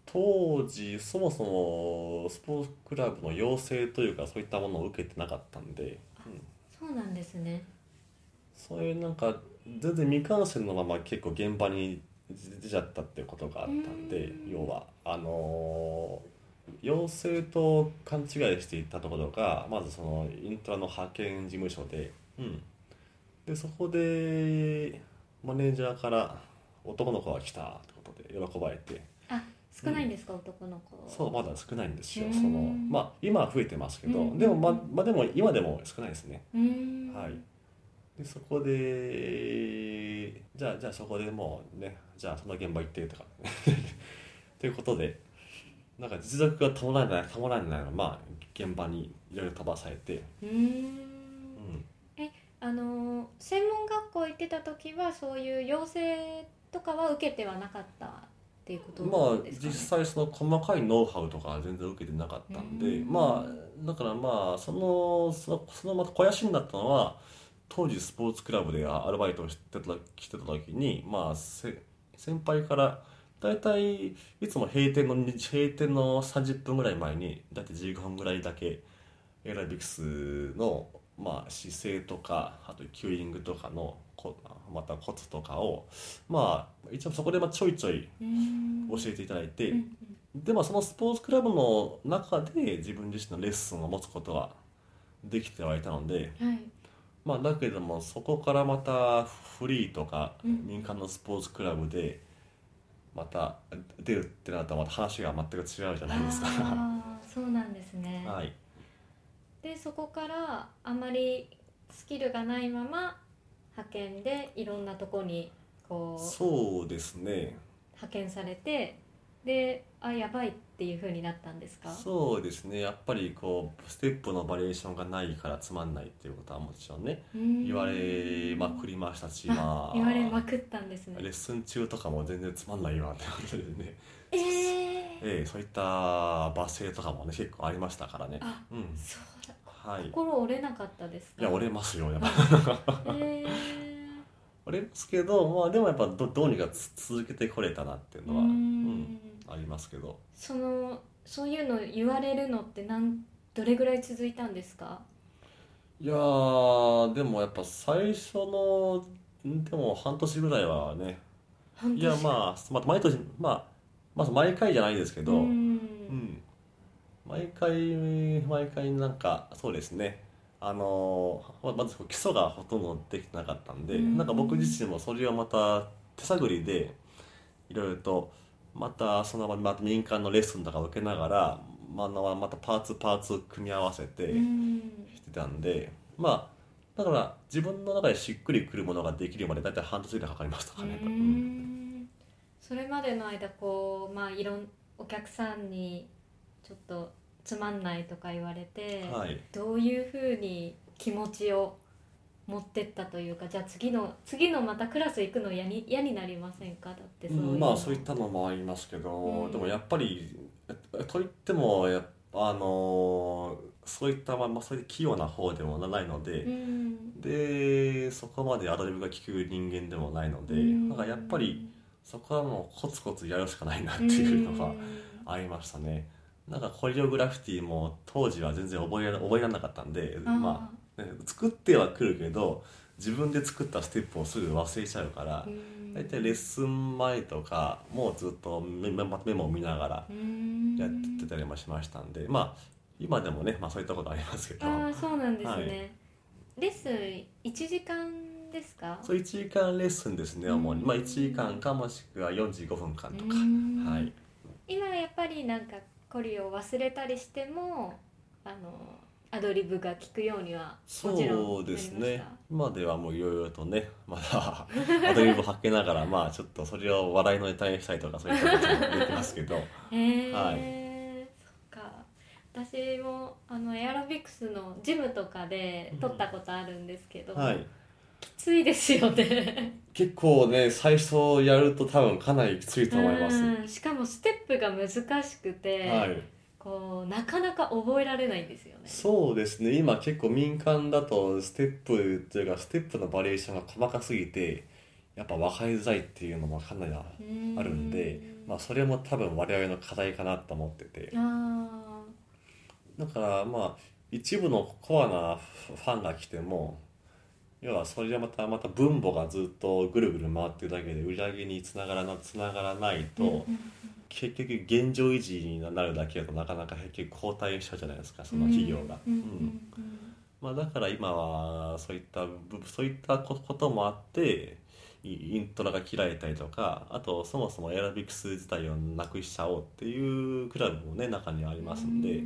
当時そもそもスポーツクラブの要請というかそういったものを受けてなかったんで、うん、そうなんですね。そういうなんか全然未完成のまま結構現場に出ちゃったっていうことがあったんでうん要はあのー要請と勘違いしていたところがまずそのイントラの派遣事務所で,、うん、でそこでマネージャーから「男の子が来た」ってことで喜ばれて。あ少ないんですか、男の子。そうまだ少ないんですようんその。まあ今は増えてますけどうんでもままあでも今でも少ないですね。はいでそこでじゃあじゃあそこでもうねじゃあその現場行ってとか。(laughs) ということでなんか実力が保られない保られないのまあ現場にいろいろ飛ばされて、うーうん。ん、あのー専門学校行ってた時はそういう養成とかは受けてはなかったっていうことまあですか、ね、実際その細かいノウハウとかは全然受けてなかったんでうん。まあだからまあそのそのそのまた肥やしになったのは当時スポーツクラブでアルバイトをしてたしてた時にまあせ先輩から大体いつも閉店のに閉店の30分ぐらい前に大体15分ぐらいだけエアラビクスのまあ姿勢とかあとキューリングとかのこまたコツとかをまあ一応そこでまあちょいちょい教えていただいて、うんでまあそのスポーツクラブの中で自分自身のレッスンを持つことはできてはいたので、うんはいまあ、だけどもそこからまたフリーとかうん。民間のスポーツクラブでまた出るってなったらまた話が全く違うじゃないですか。あーそうなんですね、(laughs) はい、でそこからあまりスキルがないまま派遣でいろんなとこにこうそうですね。派遣されてであやばいっていう風になったんですか？そうですね。やっぱりこうステップのバリエーションがないからつまんないっていうことはもちろんね言言われまくりましたしあまあ言われまくったんですね。レッスン中とかも全然つまんないわってことでね。えー、ええそういった罵声とかもね結構ありましたからね。あうん。そうだ。はい。い心折れなかったですか？や折れますよやっぱ。(laughs) えー、ありますけどまあでもやっぱどどうにかつ続けてこれたなっていうのは、ううん。んありますけど。そのそういうの言われるのってなんどれぐらい続いたんですか？いやーでもやっぱ最初のでも半年ぐらいはね。いやまあまあ毎年まあまず毎回じゃないですけど、ううん。ん毎回毎回なんかそうですね。あのままず基礎がほとんどできてなかったんで、うん。なんか僕自身もそれをまた手探りでいろいろとまたそのまた民間のレッスンとかを受けながら、まあ、またパーツパーツ組み合わせてうん。してたんで、まあだから自分の中でしっくりくるものができるまで大体半年ぐらいかかりましたかね。ううんん。それまでの間こうまあいろんお客さんにちょっとつまんないとか言われて、はい。どういうふうに気持ちを持ってったというかじゃあ次の次のまたクラス行くの嫌に嫌になりませんか？だってそういう。の、うんまあそういったのもありますけど、うん。でもやっぱりえといってもやっぱあのそういったまあまあそういう器用な方でもないので、うん。でそこまでアドリブが効く人間でもないので、うん。なんかやっぱりそこはもうコツコツやるしかないなっていうのはありましたね。なんかコリオグラフィティも当時は全然覚えら覚えられなかったんで、まあ、ね作ってはくるけど自分で作ったステップをすぐ忘れちゃうから。うん。大体レッスン前とかもうずっとメモを見ながらうん。やってたりもしましたんでまあ今でもね、まあ、そういったことありますけど。ああそうなんですね、はい。レッスン1時間ですか？そう1時間レッスンですね主に、うんまあ、1時間かもしくは45分間とか。うん。はい。今やっぱりなんかコリを忘れたりしてもあのアドリブが効くようにはもちろんそうですね。今ではもういろいろとねまだ (laughs) アドリブを吐けながらまあちょっとそれを笑いのネタにしたりとかそういったこともできますけど。へえ、はい。そっか。私もあのエアロビクスのジムとかで撮ったことあるんですけど、はい。きついですよね。結構ね最初やると多分かなりきついと思います、うん。しかもステップが難しくて、はいこうなかなか覚えられないんですよね。そうですね。今結構民間だとステップというかステップのバリエーションが細かすぎてやっぱ分かりづらいっていうのもかなりああるんで、まあ、それも多分我々の課題かなと思ってて。あだからまあ一部のコアなファンが来ても要はそれでまたまた分母がずっとぐるぐる回ってるだけで売り上げにつながらなつながらないと、ー結局現状維持になるだけだとなかなか結局後退しちゃうじゃないですかその企業が。うんうんうん。まあ、だから今はそういった部そういったこともあってイイントロが切られたりとかあとそもそもエアロビクス自体をなくしちゃおうっていうクラブもね中にありますんで、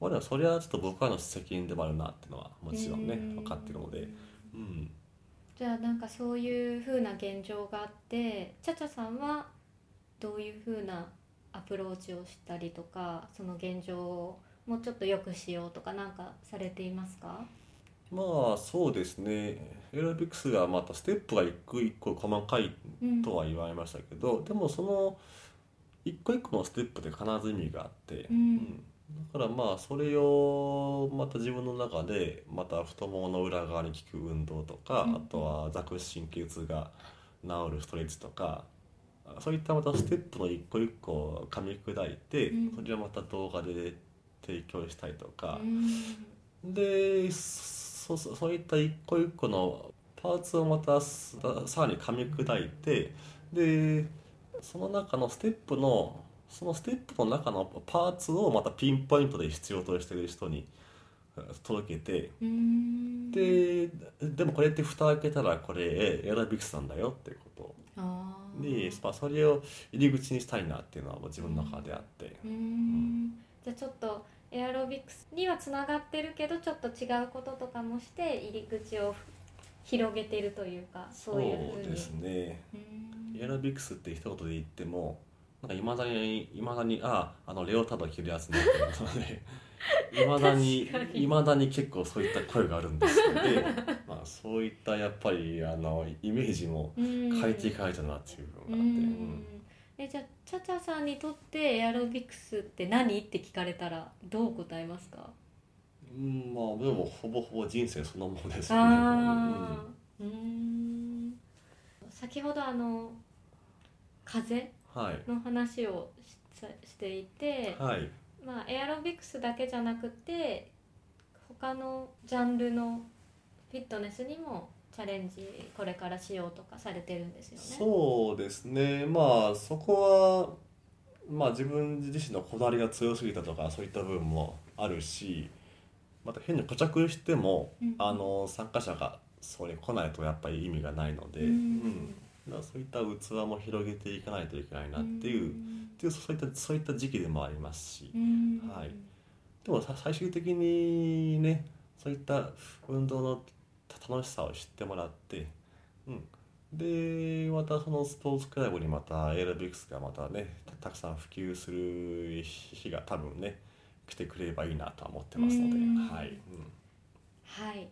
まあ、でもそれはちょっと僕らの責任でもあるなっていうのはもちろんねうん。分かってるので、うん、じゃあなんかそういう風な現状があってチャチャさんはどういう風なアプローチをしたりとかその現状をもうちょっと良くしようとかなんかされていますか？まあそうですね。エアロビクスがまたステップが一個一個細かいうんとは言われましたけど、でもその一個一個のステップで必ず意味があって、うん。だからまあそれをまた自分の中でまた太ももの裏側に効く運動とか、うん。あとは座骨神経痛が治るストレッチとかそういったまたステップの一個一個を噛み砕いて、うん。それをまた動画で提供したりとか。う、ん。でそそそういった一個一個のパーツをまたささらに噛み砕いてでその中のステップのそのステップの中のパーツをまたピンポイントで必要としてる人にえ届けてうん。ででもこれって蓋開けたらこれエアロビクスなんだよっていうこあとーで、まあ、それを入り口にしたいなっていうのは自分の中であって。うん。じゃあちょっとエアロビクスにはつながってるけどちょっと違うこととかもして入り口を広げてるというかそういうですね。うん。エアロビクスって一言で言ってもなんかいまだにいまだにああのレオタード着るやつねって思うのでいまだにいまだに結構そういった声があるんですので (laughs) まあそういったやっぱりあのイメージもうん。変えていかないとなっていう部う分があって、うん。ん。えじゃあチャチャさんにとってエアロビクスって何って聞かれたらどう答えますか？うんまあでもほぼほぼ人生そのものですよね。うん。先ほどあの風はい。の話をししていて、はいまあ、エアロビクスだけじゃなくて他のジャンルのフィットネスにもチャレンジこれからしようとかされてるんですよね。そうですね。まあそこはまあ自分自身のこだわりが強すぎたとかそういった部分もあるしまた変に固着しても、うん。あの参加者がそれ来ないとやっぱり意味がないので、うん。うん。そういった器も広げていかないといけないなっていう、っていうそういったそういった時期でもありますし、うん。はい。でもさ最終的にねそういった運動の楽しさを知ってもらって、うん、でまたそのスポーツクラブにまたエアロビクスがまたねたたくさん普及する日が多分ね来てくれればいいなとは思ってますので、うん。はい、うん。はい、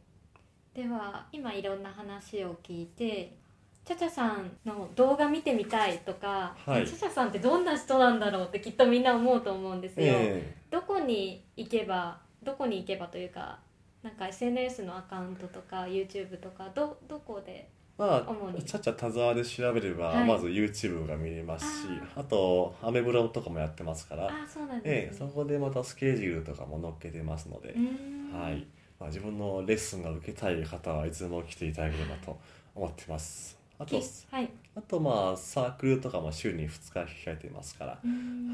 では今いろんな話を聞いてチャチャさんの動画見てみたいとか、はい。チャチャさんってどんな人なんだろうってきっとみんな思うと思うんですよ、えどこに行けばどこに行けばというかなんか SNS のアカウントとか YouTube とかどどこでえま主にあちゃちゃ田沢で調べれば、はい。まず YouTube が見れますしああとアメブロとかもやってますから、あそうなんええそですね、こでまたスケジュールとかも載っけてますので、はい。まあ、自分のレッスンが受けたい方はいつでも来ていただければと思ってますあとはい。あとまあサークルとかも週に2日控えていますから、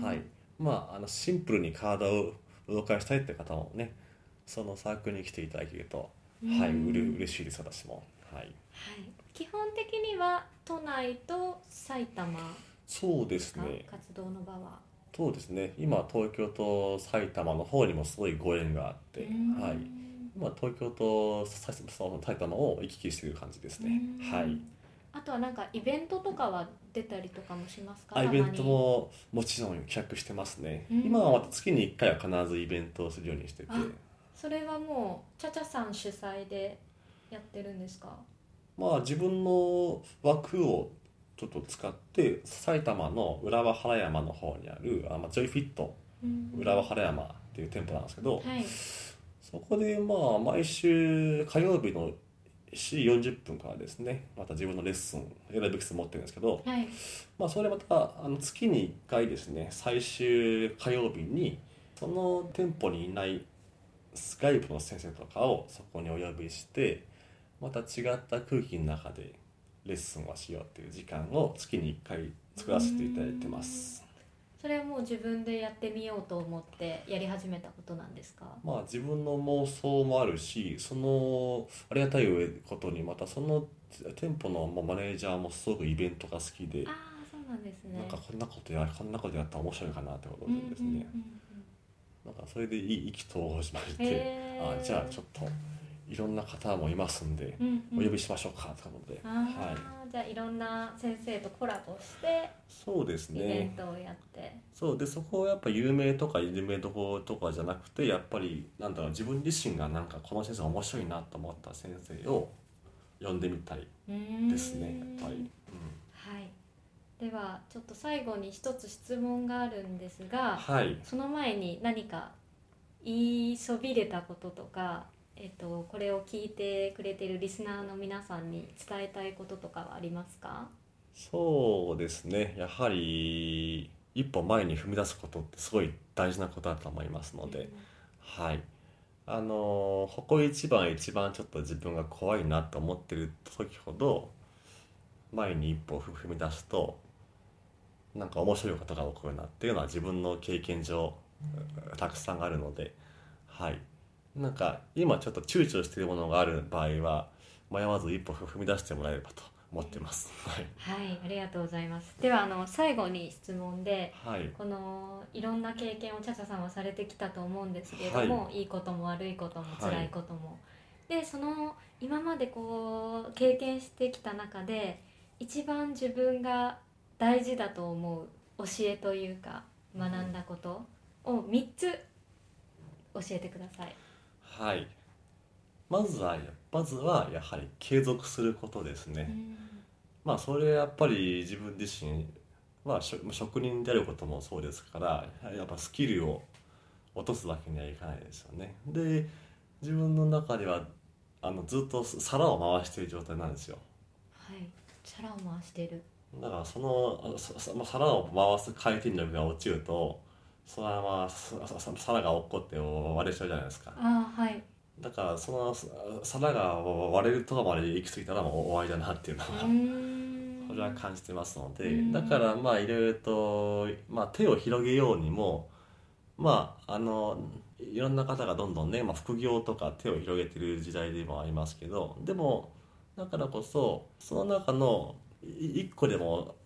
はい。まああのシンプルに体を動かしたいって方もねそのサークルに来ていただけると、はい、うれ嬉しいです私も。はい。はい、基本的には都内と埼玉そうですがね活動の場は、そうですね。今東京と埼玉の方にもすごいご縁があって、うん。はい。今東京と埼玉を行き来している感じですね、うん。はいあとはなんかイベントとかは出たりとかもしますか？あイベントももちろん企画してますね、うん。今はまた月に1回は必ずイベントをするようにしてて。あそれはもうチャチャさん主催でやってるんですか？まあ自分の枠をちょっと使って埼玉の浦和原山の方にあるあ、まあ、ジョイフィット浦和原山っていう店舗なんですけど、はい。そこでまあ毎週火曜日の7時40分からですねまた自分のレッスンエラビクス持ってるんですけど、はいまあ、それまたあの月に1回ですね最終火曜日にその店舗にいないスカイプの先生とかをそこにお呼びしてまた違った空気の中でレッスンをしようっていう時間を月に1回作らせていただいてます。それはもう自分でやってみようと思ってやり始めたことなんですか？まあ自分の妄想もあるしそのありがたいことにまたその店舗のまあマネージャーもすごくイベントが好きでああそうなんですね。なんかこんなことやこんなことやったら面白いかなってことでですね、うんうんうんなんかそれでいい意気投合しましうんて、へー。あじゃあちょっといろんな方もいますんで、うんうん。お呼びしましょうかってことで、あはい。ーじゃあいろんな先生とコラボしてそうですイベンねトをやって、そうでそこはやっぱ有名とか有名どころとかじゃなくてやっぱりなんだろう自分自身がなんかこの先生面白いなと思った先生を呼んでみたいですねやっぱり、はい。ではちょっと最後に一つ質問があるんですうん、がはい。その前に何か言いそびれたこととか、えっと、これを聞いてくれてるリスナーの皆さんに伝えたいこととかはありますか？そうですね。やはり一歩前に踏み出すことってすごい大事なことだと思いますので、はい。あのここ一番一番ちょっと自分が怖いなと思ってる時ほど前に一歩踏み出すとなんか面白いことが起こるなっていうのは自分の経験上たくさんあるので。はいなんか今ちょっと躊躇しているものがある場合は迷わず一歩踏み出してもらえればと思ってます。はい、はいありがとうございます。ではあの最後に質問ではい。このいろんな経験をチャチャさんはされてきたと思うんですけれども、い、いことも悪いこともはい辛いことも、でその今までこう経験してきた中で一番自分が大事だと思う教えというか学んだことを3つ教えてください。はい。まずはまずはやはり継続することですね、まあそれやっぱり自分自身は職人であることもそうですからやっぱスキルを落とすわけにはいかないですよね。で自分の中ではあのずっと皿を回している状態なんですよ。はい、皿を回してる。だからその皿を回す回転力が落ちるとそのままささ皿が落っこって割れちゃうじゃないですか。ああはい。だからそのさ皿が割れるところまで行き過ぎたらもう終わりだなっていうのうは、(laughs) これは感じてますので、うん。だからまあいろいろと、まあ、手を広げようにもまああのいろんな方がどんどんね、まあ、副業とか手を広げてる時代でもありますけどでもだからこそその中のい一個でも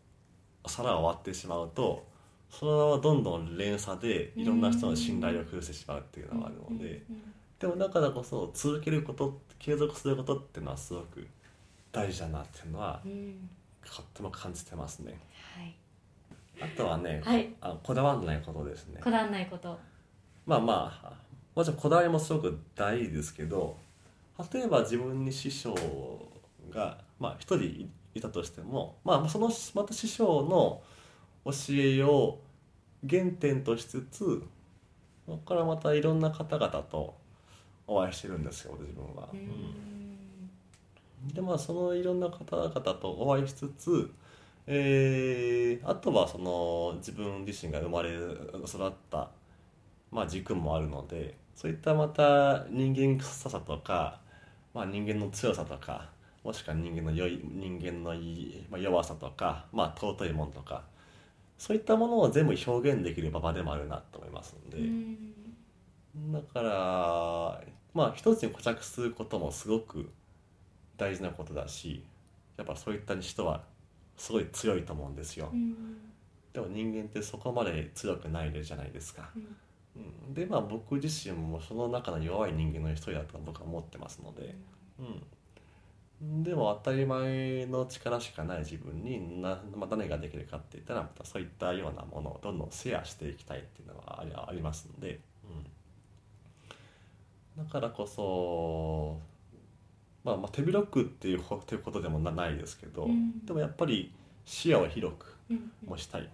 皿を割ってしまうとそのままどんどん連鎖でいろんな人の信頼を崩してしまうっていうのがあるので。でもだからこそ続けること継続することっていうのはすごく大事だなっていうのはとっても感じてますね。はい。あとはね、はい。あこだわらないことですね。こだわらないこと。まあまあもちろんこだわりもすごく大事ですけど例えば自分に師匠がまあ一人いたとしてもまあそのまた師匠の教えを原点としつつそこからまたいろんな方々とお会いしてるんですよ自分は。でまあそのいろんな方々とお会いしつつ、えーあとはその自分自身が生まれ育った、まあ、軸もあるのでそういったまた人間臭さとか、まあ、人間の強さとかもしくは人間の良い人間のいい、まあ、弱さとか、まあ、尊いものとかそういったものを全部表現できる場でもあるなと思いますので。うんだからまあ一つに固着することもすごく大事なことだしやっぱそういった人はすごい強いと思うんですよ。うん。でも人間ってそこまで強くないじゃないですか、うん。うん、でまあ僕自身もその中の弱い人間の一人だと僕は思ってますので、うん、でも当たり前の力しかない自分にな、まあ、何ができるかって言ったらまたそういったようなものをどんどんシェアしていきたいっていうのはありますので、うん、だからこそ、まあ、まあ手広く (laughs) っていうことでもなないですけど、うん。でもやっぱり視野を広くうん。もしたい、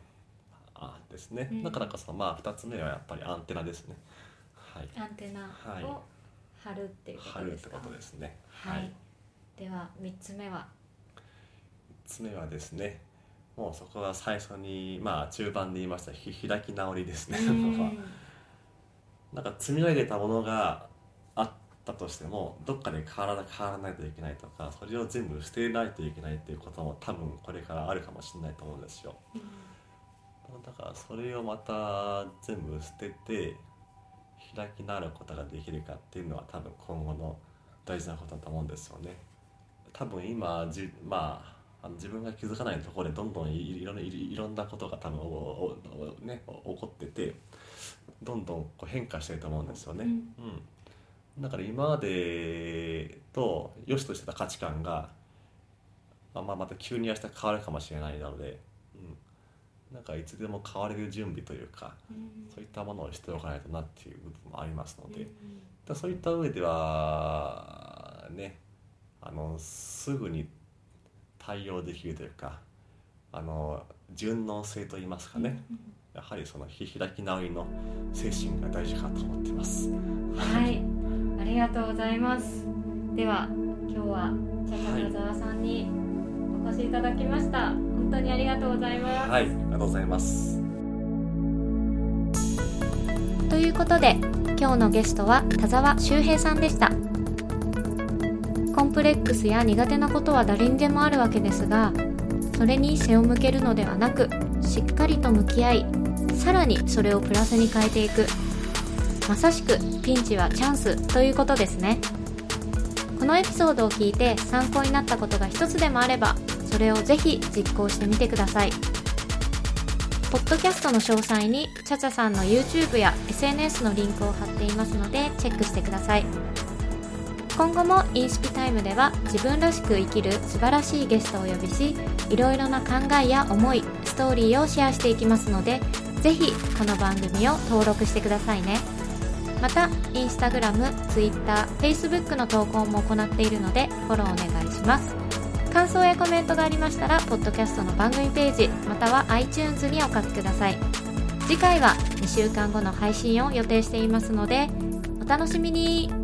あですね、うん。だからこそまあ2つ目はやっぱりアンテナですね。はい。アンテナはい。を張るっていうことですね。はい、では三つ目は？3つ目はですねもうそこが最初にまあ中盤で言いましたひ開き直りですね、うん。(laughs) なんか積み上げたものがあったとしてもどっかで変わら変わらないといけないとかそれを全部捨てないといけないっていうことも多分これからあるかもしれないと思うんですよ。だからそれをまた全部捨てて開き直ることができるかっていうのは多分今後の大事なことだと思うんですよね多分今じまああの自分が気づかないところでどんどんいいろんないろんなことが多分おおね、起こっててどんどんこう変化してると思うんですよね、うんうん、だから今までと良しとしてた価値観が、まあ、まあまた急に明日変わるかもしれないなので、うん、なんかいつでも変われる準備というかうんそういったものをしておかないとなっていう部分もありますので、うんそういった上ではねあのすぐに対応できるというかあの順応性といいますかね、やはりそのひ開き直りの精神が大事かと思ってます。はい、ありがとうございます。では今日はチャカブザワさんにお越しいただきました。本当にありがとうございます。はい、ありがとうございます。ということで今日のゲストは田沢修平さんでしたコンプレックスや苦手なことは誰にでもあるわけですがそれに背を向けるのではなくしっかりと向き合いさらにそれをプラスに変えていく。まさしくピンチはチャンスということですね。このエピソードを聞いて参考になったことが一つでもあればそれをぜひ実行してみてください。ポッドキャストの詳細にチャチャさんの YouTube や SNS のリンクを貼っていますのでチェックしてください。今後もインスピタイムでは自分らしく生きる素晴らしいゲストをお呼びしいろいろな考えや思いストーリーをシェアしていきますのでぜひこの番組を登録してくださいね。またインスタグラム、ツイッター、フェイスブックの投稿も行っているのでフォローお願いします。感想やコメントがありましたらポッドキャストの番組ページまたは iTunes にお書きください。次回は2週間後の配信を予定していますのでお楽しみに。